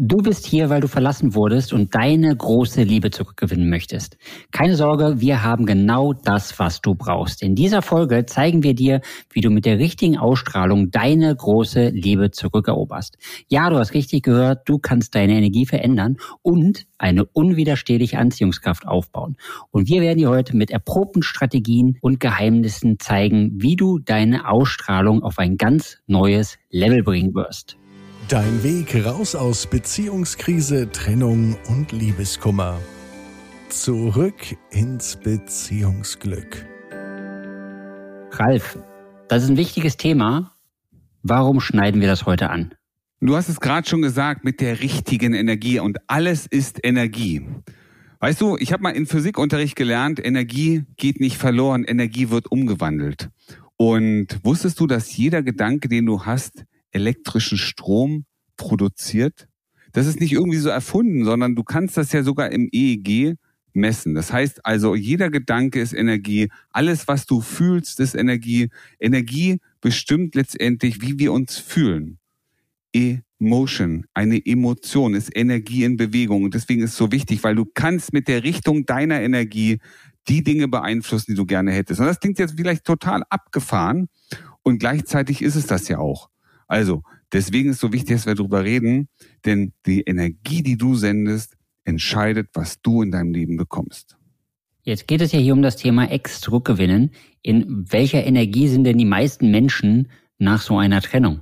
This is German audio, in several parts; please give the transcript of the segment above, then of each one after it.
Du bist hier, weil du verlassen wurdest und deine große Liebe zurückgewinnen möchtest. Keine Sorge, wir haben genau das, was du brauchst. In dieser Folge zeigen wir dir, wie du mit der richtigen Ausstrahlung deine große Liebe zurückeroberst. Ja, du hast richtig gehört, du kannst deine Energie verändern und eine unwiderstehliche Anziehungskraft aufbauen. Und wir werden dir heute mit erprobten Strategien und Geheimnissen zeigen, wie du deine Ausstrahlung auf ein ganz neues Level bringen wirst. Dein Weg raus aus Beziehungskrise, Trennung und Liebeskummer. Zurück ins Beziehungsglück. Ralf, das ist ein wichtiges Thema. Warum schneiden wir das heute an? Du hast es gerade schon gesagt, mit der richtigen Energie und alles ist Energie. Weißt du, ich habe mal in Physikunterricht gelernt, Energie geht nicht verloren, Energie wird umgewandelt. Und wusstest du, dass jeder Gedanke, den du hast, elektrischen Strom produziert. Das ist nicht irgendwie so erfunden, sondern du kannst das ja sogar im EEG messen. Das heißt also, jeder Gedanke ist Energie, alles, was du fühlst, ist Energie. Energie bestimmt letztendlich, wie wir uns fühlen. Emotion, eine Emotion ist Energie in Bewegung und deswegen ist es so wichtig, weil du kannst mit der Richtung deiner Energie die Dinge beeinflussen, die du gerne hättest. Und das klingt jetzt vielleicht total abgefahren und gleichzeitig ist es das ja auch. Also, deswegen ist so wichtig, dass wir darüber reden, denn die Energie, die du sendest, entscheidet, was du in deinem Leben bekommst. Jetzt geht es ja hier um das Thema Ex zurückgewinnen. In welcher Energie sind denn die meisten Menschen nach so einer Trennung?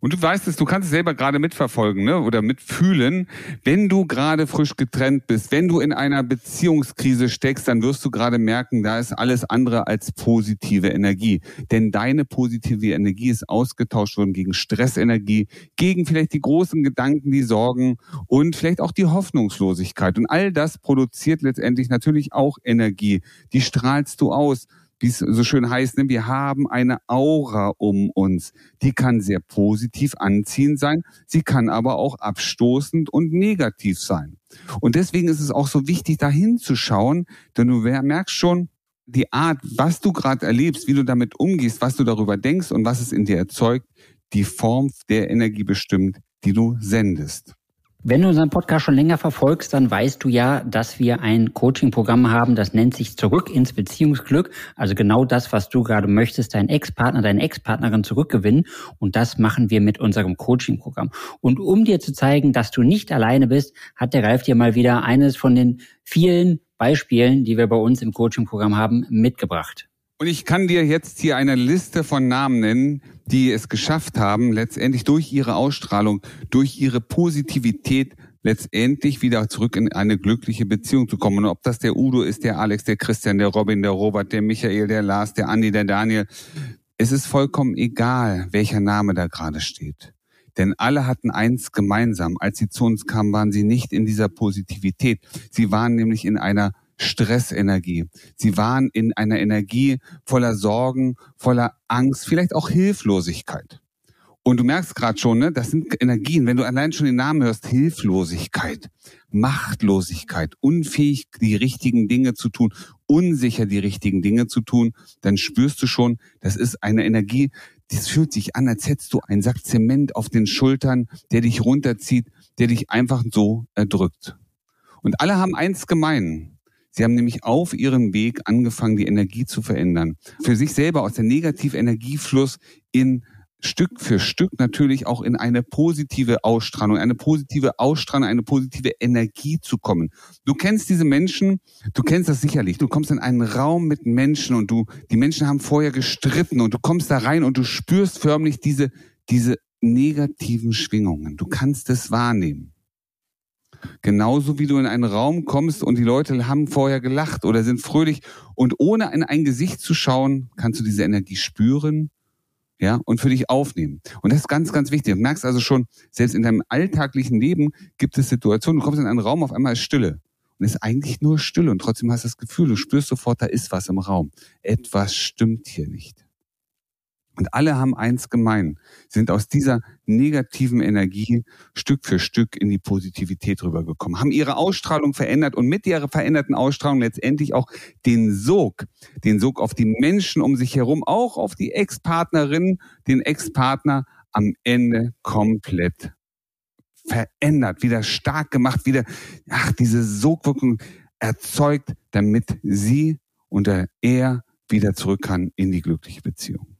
Und du weißt es, du kannst es selber gerade mitverfolgen ne? oder mitfühlen. Wenn du gerade frisch getrennt bist, wenn du in einer Beziehungskrise steckst, dann wirst du gerade merken, da ist alles andere als positive Energie. Denn deine positive Energie ist ausgetauscht worden gegen Stressenergie, gegen vielleicht die großen Gedanken, die Sorgen und vielleicht auch die Hoffnungslosigkeit. Und all das produziert letztendlich natürlich auch Energie. Die strahlst du aus wie es so schön heißt, ne, wir haben eine Aura um uns. Die kann sehr positiv anziehend sein, sie kann aber auch abstoßend und negativ sein. Und deswegen ist es auch so wichtig, da hinzuschauen, denn du merkst schon, die Art, was du gerade erlebst, wie du damit umgehst, was du darüber denkst und was es in dir erzeugt, die Form der Energie bestimmt, die du sendest. Wenn du unseren Podcast schon länger verfolgst, dann weißt du ja, dass wir ein Coaching-Programm haben, das nennt sich Zurück ins Beziehungsglück. Also genau das, was du gerade möchtest, deinen Ex-Partner, deine Ex-Partnerin zurückgewinnen. Und das machen wir mit unserem Coaching-Programm. Und um dir zu zeigen, dass du nicht alleine bist, hat der Ralf dir mal wieder eines von den vielen Beispielen, die wir bei uns im Coaching-Programm haben, mitgebracht. Und ich kann dir jetzt hier eine Liste von Namen nennen, die es geschafft haben, letztendlich durch ihre Ausstrahlung, durch ihre Positivität letztendlich wieder zurück in eine glückliche Beziehung zu kommen. Und ob das der Udo ist, der Alex, der Christian, der Robin, der Robert, der Michael, der Lars, der Andi, der Daniel. Es ist vollkommen egal, welcher Name da gerade steht. Denn alle hatten eins gemeinsam. Als sie zu uns kamen, waren sie nicht in dieser Positivität. Sie waren nämlich in einer Stressenergie. Sie waren in einer Energie voller Sorgen, voller Angst, vielleicht auch Hilflosigkeit. Und du merkst gerade schon, ne, das sind Energien, wenn du allein schon den Namen hörst, Hilflosigkeit, Machtlosigkeit, unfähig, die richtigen Dinge zu tun, unsicher, die richtigen Dinge zu tun, dann spürst du schon, das ist eine Energie, das fühlt sich an, als hättest du einen Sack Zement auf den Schultern, der dich runterzieht, der dich einfach so erdrückt. Und alle haben eins gemein. Sie haben nämlich auf ihrem Weg angefangen, die Energie zu verändern. Für sich selber aus der Negativenergiefluss in Stück für Stück natürlich auch in eine positive Ausstrahlung, eine positive Ausstrahlung, eine positive Energie zu kommen. Du kennst diese Menschen, du kennst das sicherlich. Du kommst in einen Raum mit Menschen und du, die Menschen haben vorher gestritten und du kommst da rein und du spürst förmlich diese, diese negativen Schwingungen. Du kannst es wahrnehmen. Genauso wie du in einen Raum kommst und die Leute haben vorher gelacht oder sind fröhlich und ohne in ein Gesicht zu schauen, kannst du diese Energie spüren, ja, und für dich aufnehmen. Und das ist ganz, ganz wichtig. Du merkst also schon, selbst in deinem alltäglichen Leben gibt es Situationen, du kommst in einen Raum, auf einmal ist Stille. Und es ist eigentlich nur Stille und trotzdem hast du das Gefühl, du spürst sofort, da ist was im Raum. Etwas stimmt hier nicht. Und alle haben eins gemein, sind aus dieser negativen Energie Stück für Stück in die Positivität rübergekommen, haben ihre Ausstrahlung verändert und mit ihrer veränderten Ausstrahlung letztendlich auch den Sog, den Sog auf die Menschen um sich herum, auch auf die Ex-Partnerin, den Ex-Partner am Ende komplett verändert, wieder stark gemacht, wieder, ach, diese Sogwirkung erzeugt, damit sie und er wieder zurück kann in die glückliche Beziehung.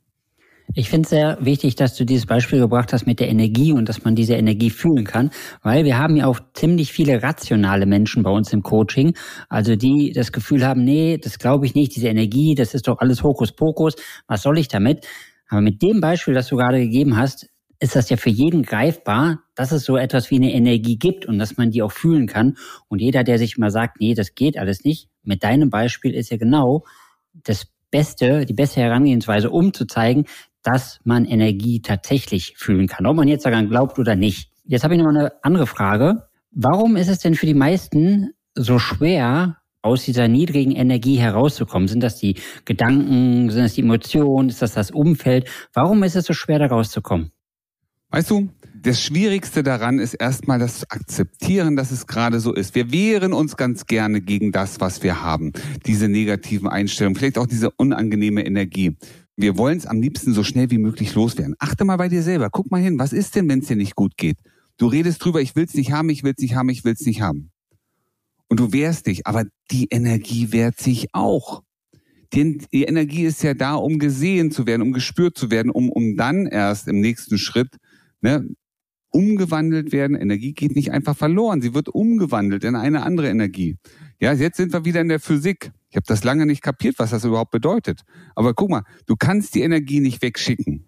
Ich finde es sehr wichtig, dass du dieses Beispiel gebracht hast mit der Energie und dass man diese Energie fühlen kann, weil wir haben ja auch ziemlich viele rationale Menschen bei uns im Coaching, also die das Gefühl haben, nee, das glaube ich nicht, diese Energie, das ist doch alles Hokuspokus, was soll ich damit? Aber mit dem Beispiel, das du gerade gegeben hast, ist das ja für jeden greifbar, dass es so etwas wie eine Energie gibt und dass man die auch fühlen kann. Und jeder, der sich mal sagt, nee, das geht alles nicht, mit deinem Beispiel ist ja genau das Beste, die beste Herangehensweise, um zu zeigen, dass man Energie tatsächlich fühlen kann, ob man jetzt daran glaubt oder nicht. Jetzt habe ich noch eine andere Frage. Warum ist es denn für die meisten so schwer, aus dieser niedrigen Energie herauszukommen? Sind das die Gedanken, sind das die Emotionen, ist das das Umfeld? Warum ist es so schwer, da rauszukommen? Weißt du, das Schwierigste daran ist erstmal das Akzeptieren, dass es gerade so ist. Wir wehren uns ganz gerne gegen das, was wir haben. Diese negativen Einstellungen, vielleicht auch diese unangenehme Energie. Wir wollen es am liebsten so schnell wie möglich loswerden. Achte mal bei dir selber. Guck mal hin. Was ist denn, wenn es dir nicht gut geht? Du redest drüber, ich will es nicht haben, ich will es nicht haben, ich will es nicht haben. Und du wehrst dich, aber die Energie wehrt sich auch. Die, die Energie ist ja da, um gesehen zu werden, um gespürt zu werden, um, um dann erst im nächsten Schritt ne, umgewandelt werden. Energie geht nicht einfach verloren, sie wird umgewandelt in eine andere Energie. Ja, jetzt sind wir wieder in der Physik. Ich habe das lange nicht kapiert, was das überhaupt bedeutet. Aber guck mal, du kannst die Energie nicht wegschicken.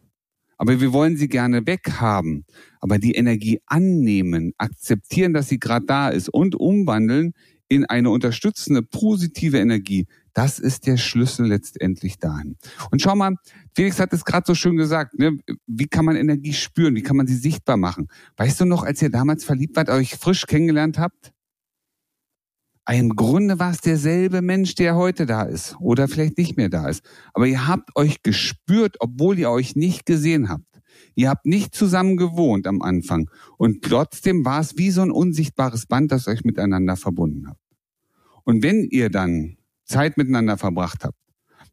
Aber wir wollen sie gerne weghaben. Aber die Energie annehmen, akzeptieren, dass sie gerade da ist und umwandeln in eine unterstützende, positive Energie. Das ist der Schlüssel letztendlich dahin. Und schau mal, Felix hat es gerade so schön gesagt, ne? wie kann man Energie spüren, wie kann man sie sichtbar machen? Weißt du noch, als ihr damals verliebt wart, euch frisch kennengelernt habt? Im Grunde war es derselbe Mensch, der heute da ist oder vielleicht nicht mehr da ist. Aber ihr habt euch gespürt, obwohl ihr euch nicht gesehen habt. Ihr habt nicht zusammen gewohnt am Anfang. Und trotzdem war es wie so ein unsichtbares Band, das euch miteinander verbunden hat. Und wenn ihr dann Zeit miteinander verbracht habt,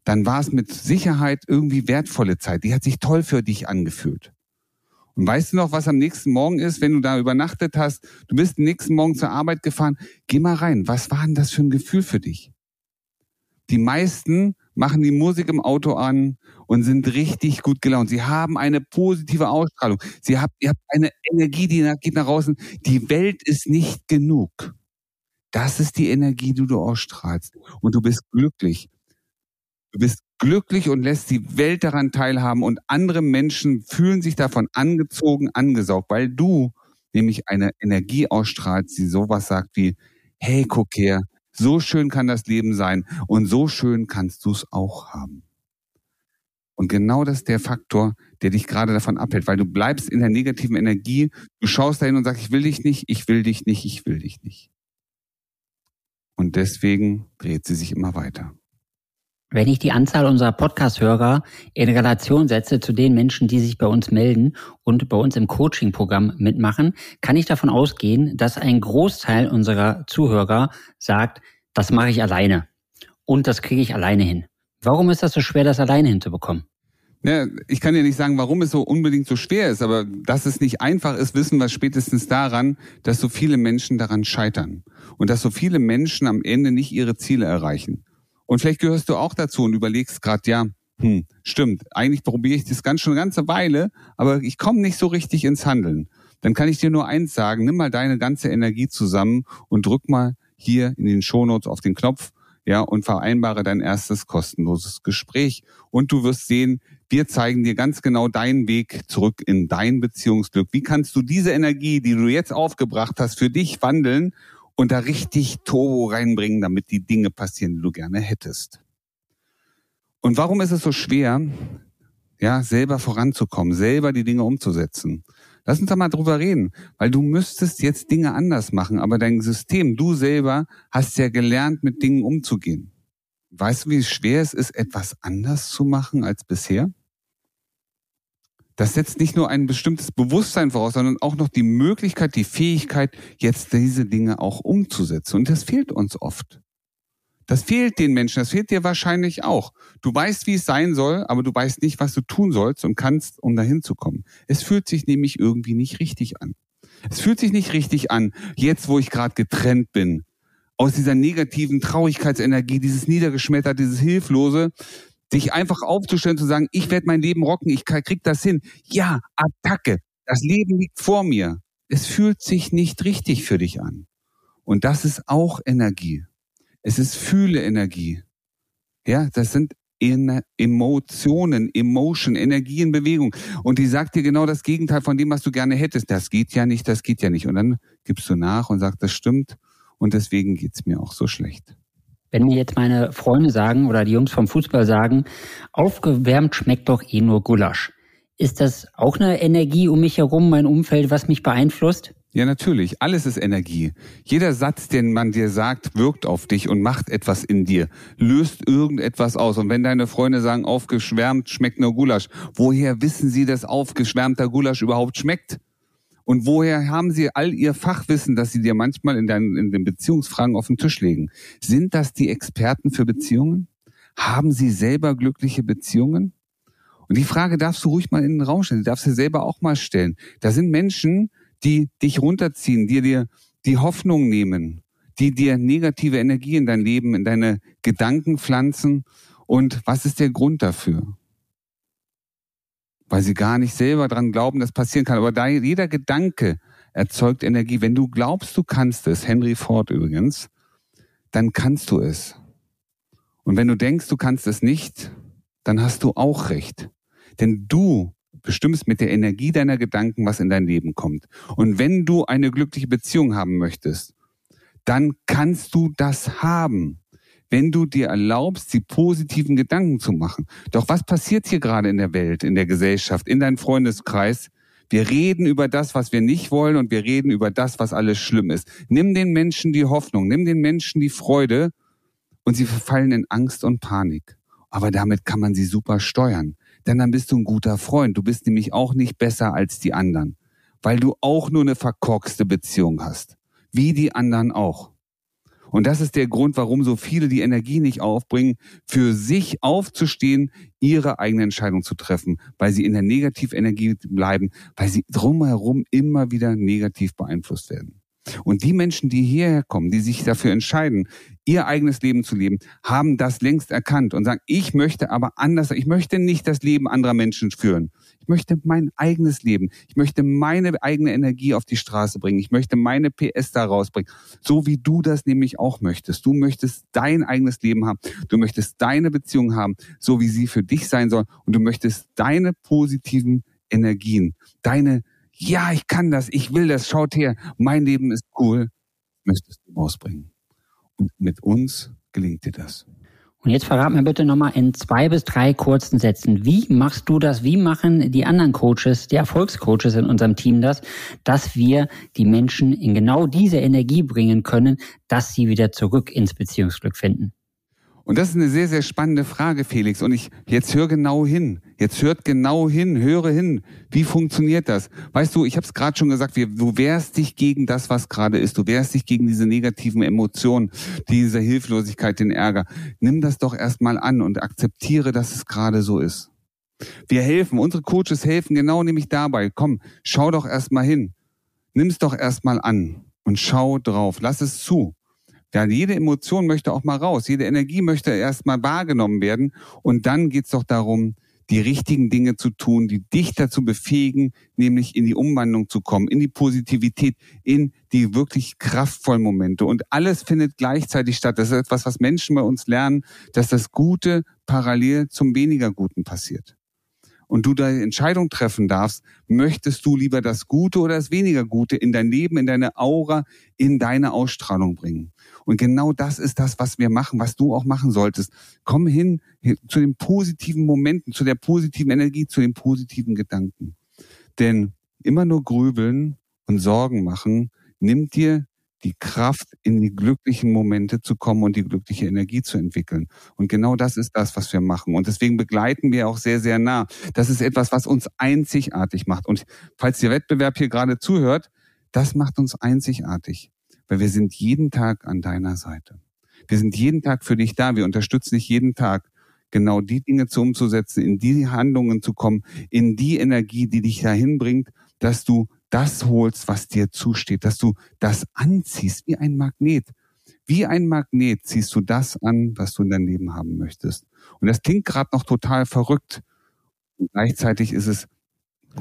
dann war es mit Sicherheit irgendwie wertvolle Zeit. Die hat sich toll für dich angefühlt. Und weißt du noch, was am nächsten Morgen ist, wenn du da übernachtet hast? Du bist am nächsten Morgen zur Arbeit gefahren. Geh mal rein. Was war denn das für ein Gefühl für dich? Die meisten machen die Musik im Auto an und sind richtig gut gelaunt. Sie haben eine positive Ausstrahlung. Sie habt, ihr habt eine Energie, die geht nach außen. Die Welt ist nicht genug. Das ist die Energie, die du ausstrahlst. Und du bist glücklich. Du bist glücklich und lässt die Welt daran teilhaben und andere Menschen fühlen sich davon angezogen, angesaugt, weil du nämlich eine Energie ausstrahlst, die sowas sagt wie, hey, guck her, so schön kann das Leben sein und so schön kannst du es auch haben. Und genau das ist der Faktor, der dich gerade davon abhält, weil du bleibst in der negativen Energie, du schaust dahin und sagst, ich will dich nicht, ich will dich nicht, ich will dich nicht. Und deswegen dreht sie sich immer weiter. Wenn ich die Anzahl unserer Podcast-Hörer in Relation setze zu den Menschen, die sich bei uns melden und bei uns im Coaching-Programm mitmachen, kann ich davon ausgehen, dass ein Großteil unserer Zuhörer sagt, das mache ich alleine und das kriege ich alleine hin. Warum ist das so schwer, das alleine hinzubekommen? Ja, ich kann dir nicht sagen, warum es so unbedingt so schwer ist, aber dass es nicht einfach ist, wissen wir spätestens daran, dass so viele Menschen daran scheitern und dass so viele Menschen am Ende nicht ihre Ziele erreichen. Und vielleicht gehörst du auch dazu und überlegst gerade, ja, hm, stimmt, eigentlich probiere ich das ganz schon eine ganze Weile, aber ich komme nicht so richtig ins Handeln. Dann kann ich dir nur eins sagen, nimm mal deine ganze Energie zusammen und drück mal hier in den Shownotes auf den Knopf, ja, und vereinbare dein erstes kostenloses Gespräch. Und du wirst sehen, wir zeigen dir ganz genau deinen Weg zurück in dein Beziehungsglück. Wie kannst du diese Energie, die du jetzt aufgebracht hast, für dich wandeln und da richtig Turbo reinbringen, damit die Dinge passieren, die du gerne hättest. Und warum ist es so schwer, ja, selber voranzukommen, selber die Dinge umzusetzen? Lass uns da mal drüber reden, weil du müsstest jetzt Dinge anders machen, aber dein System, du selber hast ja gelernt, mit Dingen umzugehen. Weißt du, wie schwer es ist, etwas anders zu machen als bisher? Das setzt nicht nur ein bestimmtes Bewusstsein voraus, sondern auch noch die Möglichkeit, die Fähigkeit, jetzt diese Dinge auch umzusetzen. Und das fehlt uns oft. Das fehlt den Menschen, das fehlt dir wahrscheinlich auch. Du weißt, wie es sein soll, aber du weißt nicht, was du tun sollst und kannst, um dahin zu kommen. Es fühlt sich nämlich irgendwie nicht richtig an. Es fühlt sich nicht richtig an, jetzt wo ich gerade getrennt bin, aus dieser negativen Traurigkeitsenergie, dieses Niedergeschmettert, dieses Hilflose, sich einfach aufzustellen, zu sagen, ich werde mein Leben rocken, ich krieg das hin. Ja, Attacke. Das Leben liegt vor mir. Es fühlt sich nicht richtig für dich an. Und das ist auch Energie. Es ist Fühle-Energie. Ja, das sind Emotionen, Emotion, Energie in Bewegung. Und die sagt dir genau das Gegenteil von dem, was du gerne hättest. Das geht ja nicht, das geht ja nicht. Und dann gibst du nach und sagst, das stimmt. Und deswegen geht's mir auch so schlecht. Wenn mir jetzt meine Freunde sagen oder die Jungs vom Fußball sagen, aufgewärmt schmeckt doch eh nur Gulasch. Ist das auch eine Energie um mich herum, mein Umfeld, was mich beeinflusst? Ja, natürlich. Alles ist Energie. Jeder Satz, den man dir sagt, wirkt auf dich und macht etwas in dir, löst irgendetwas aus. Und wenn deine Freunde sagen, aufgeschwärmt schmeckt nur Gulasch, woher wissen sie, dass aufgeschwärmter Gulasch überhaupt schmeckt? Und woher haben sie all ihr Fachwissen, das sie dir manchmal in, deinen, in den Beziehungsfragen auf den Tisch legen? Sind das die Experten für Beziehungen? Haben sie selber glückliche Beziehungen? Und die Frage darfst du ruhig mal in den Raum stellen. Die darfst du selber auch mal stellen. Da sind Menschen, die dich runterziehen, die dir die Hoffnung nehmen, die dir negative Energie in dein Leben, in deine Gedanken pflanzen. Und was ist der Grund dafür? Weil sie gar nicht selber dran glauben, dass passieren kann. Aber da jeder Gedanke erzeugt Energie. Wenn du glaubst, du kannst es, Henry Ford übrigens, dann kannst du es. Und wenn du denkst, du kannst es nicht, dann hast du auch recht. Denn du bestimmst mit der Energie deiner Gedanken, was in dein Leben kommt. Und wenn du eine glückliche Beziehung haben möchtest, dann kannst du das haben, wenn du dir erlaubst, die positiven Gedanken zu machen. Doch was passiert hier gerade in der Welt, in der Gesellschaft, in deinem Freundeskreis? Wir reden über das, was wir nicht wollen und wir reden über das, was alles schlimm ist. Nimm den Menschen die Hoffnung, nimm den Menschen die Freude und sie verfallen in Angst und Panik. Aber damit kann man sie super steuern denn dann bist du ein guter Freund. Du bist nämlich auch nicht besser als die anderen, weil du auch nur eine verkorkste Beziehung hast, wie die anderen auch. Und das ist der Grund, warum so viele die Energie nicht aufbringen, für sich aufzustehen, ihre eigene Entscheidung zu treffen, weil sie in der Negativenergie bleiben, weil sie drumherum immer wieder negativ beeinflusst werden. Und die Menschen, die hierher kommen, die sich dafür entscheiden, ihr eigenes Leben zu leben, haben das längst erkannt und sagen, ich möchte aber anders, ich möchte nicht das Leben anderer Menschen führen. Ich möchte mein eigenes Leben. Ich möchte meine eigene Energie auf die Straße bringen. Ich möchte meine PS da rausbringen. So wie du das nämlich auch möchtest. Du möchtest dein eigenes Leben haben. Du möchtest deine Beziehung haben, so wie sie für dich sein soll. Und du möchtest deine positiven Energien, deine ja, ich kann das, ich will das, schaut her, mein Leben ist cool, müsstest du rausbringen. Und mit uns gelingt dir das. Und jetzt verrat mir bitte nochmal in zwei bis drei kurzen Sätzen, wie machst du das, wie machen die anderen Coaches, die Erfolgscoaches in unserem Team das, dass wir die Menschen in genau diese Energie bringen können, dass sie wieder zurück ins Beziehungsglück finden? Und das ist eine sehr, sehr spannende Frage, Felix. Und ich, jetzt hör genau hin. Jetzt hört genau hin, höre hin. Wie funktioniert das? Weißt du, ich habe es gerade schon gesagt, du wehrst dich gegen das, was gerade ist. Du wehrst dich gegen diese negativen Emotionen, diese Hilflosigkeit, den Ärger. Nimm das doch erstmal an und akzeptiere, dass es gerade so ist. Wir helfen, unsere Coaches helfen genau nämlich dabei. Komm, schau doch erstmal hin. Nimm es doch erstmal an und schau drauf. Lass es zu. Ja, jede Emotion möchte auch mal raus. Jede Energie möchte erst mal wahrgenommen werden. Und dann geht's doch darum, die richtigen Dinge zu tun, die dich dazu befähigen, nämlich in die Umwandlung zu kommen, in die Positivität, in die wirklich kraftvollen Momente. Und alles findet gleichzeitig statt. Das ist etwas, was Menschen bei uns lernen, dass das Gute parallel zum weniger Guten passiert und du deine Entscheidung treffen darfst, möchtest du lieber das Gute oder das weniger Gute in dein Leben, in deine Aura, in deine Ausstrahlung bringen. Und genau das ist das, was wir machen, was du auch machen solltest. Komm hin, zu den positiven Momenten, zu der positiven Energie, zu den positiven Gedanken. Denn immer nur grübeln und Sorgen machen nimmt dir die Kraft, in die glücklichen Momente zu kommen und die glückliche Energie zu entwickeln. Und genau das ist das, was wir machen. Und deswegen begleiten wir auch sehr, sehr nah. Das ist etwas, was uns einzigartig macht. Und falls der Wettbewerb hier gerade zuhört, das macht uns einzigartig, weil wir sind jeden Tag an deiner Seite. Wir sind jeden Tag für dich da. Wir unterstützen dich jeden Tag, genau die Dinge zu umzusetzen, in die Handlungen zu kommen, in die Energie, die dich dahin bringt, dass du das holst, was dir zusteht, dass du das anziehst wie ein Magnet. Wie ein Magnet ziehst du das an, was du in deinem Leben haben möchtest. Und das klingt gerade noch total verrückt. Und gleichzeitig ist es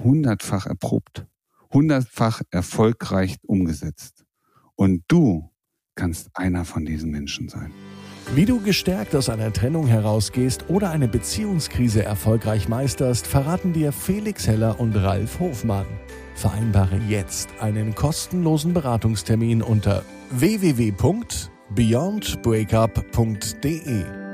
hundertfach erprobt, hundertfach erfolgreich umgesetzt. Und du kannst einer von diesen Menschen sein. Wie du gestärkt aus einer Trennung herausgehst oder eine Beziehungskrise erfolgreich meisterst, verraten dir Felix Heller und Ralf Hofmann. Vereinbare jetzt einen kostenlosen Beratungstermin unter www.beyondbreakup.de.